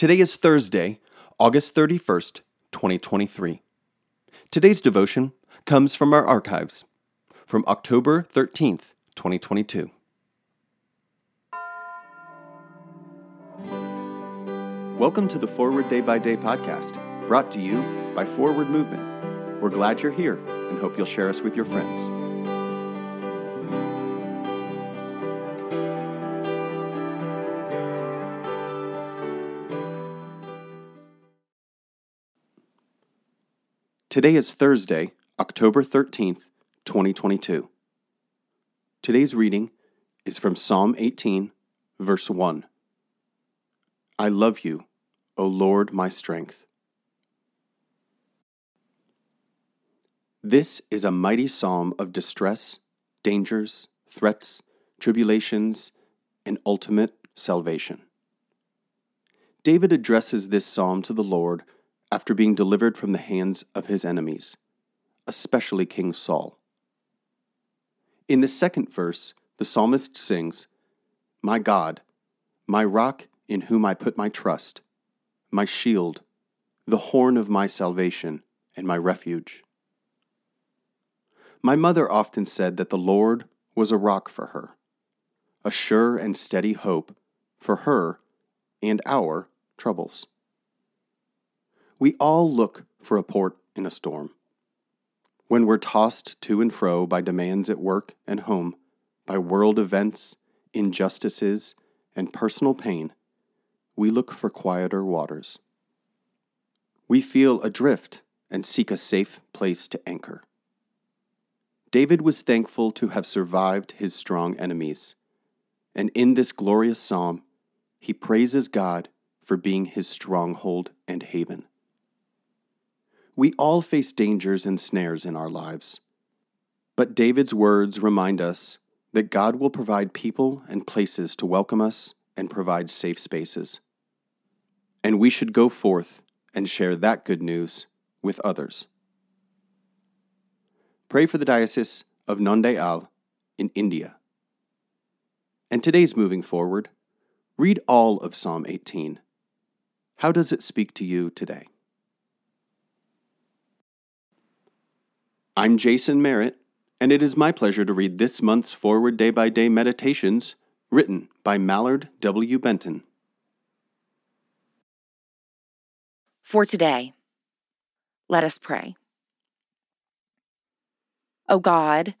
Today is Thursday, August 31st, 2023. Today's devotion comes from our archives from October 13th, 2022. Welcome to the Forward Day by Day podcast, brought to you by Forward Movement. We're glad you're here and hope you'll share us with your friends. Today is Thursday, October 13th, 2022. Today's reading is from Psalm 18, verse 1. I love you, O Lord, my strength. This is a mighty psalm of distress, dangers, threats, tribulations, and ultimate salvation. David addresses this psalm to the Lord after being delivered from the hands of his enemies, especially King Saul. In the second verse, the psalmist sings, My God, my rock in whom I put my trust, my shield, the horn of my salvation, and my refuge. My mother often said that the Lord was a rock for her, a sure and steady hope for her and our troubles. We all look for a port in a storm. When we're tossed to and fro by demands at work and home, by world events, injustices, and personal pain, we look for quieter waters. We feel adrift and seek a safe place to anchor. David was thankful to have survived his strong enemies, and in this glorious psalm, he praises God for being his stronghold and haven. We all face dangers and snares in our lives. But David's words remind us that God will provide people and places to welcome us and provide safe spaces. And we should go forth and share that good news with others. Pray for the Diocese of Nandyal in India. And today's moving forward, read all of Psalm 18. How does it speak to you today? I'm Jason Merritt, and it is my pleasure to read this month's Forward Day by Day Meditations, written by Mallard W. Benton. For today, let us pray. O God,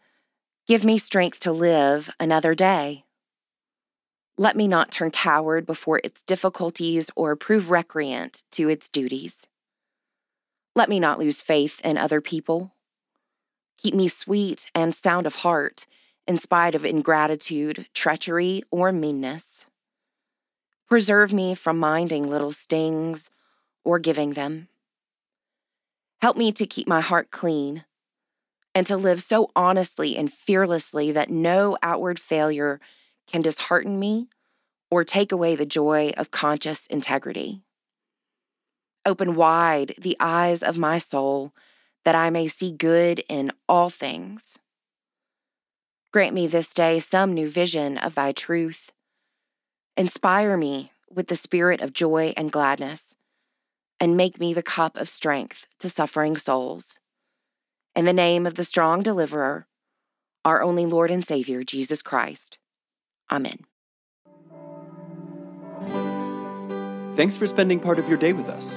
give me strength to live another day. Let me not turn coward before its difficulties or prove recreant to its duties. Let me not lose faith in other people Keep me sweet and sound of heart, in spite of ingratitude, treachery, or meanness. Preserve me from minding little stings or giving them. Help me to keep my heart clean and to live so honestly and fearlessly that no outward failure can dishearten me or take away the joy of conscious integrity. Open wide the eyes of my soul that I may see good in all things. Grant me this day some new vision of thy truth. Inspire me with the spirit of joy and gladness, and make me the cup of strength to suffering souls. In the name of the strong deliverer, our only Lord and Savior, Jesus Christ. Amen. Thanks for spending part of your day with us.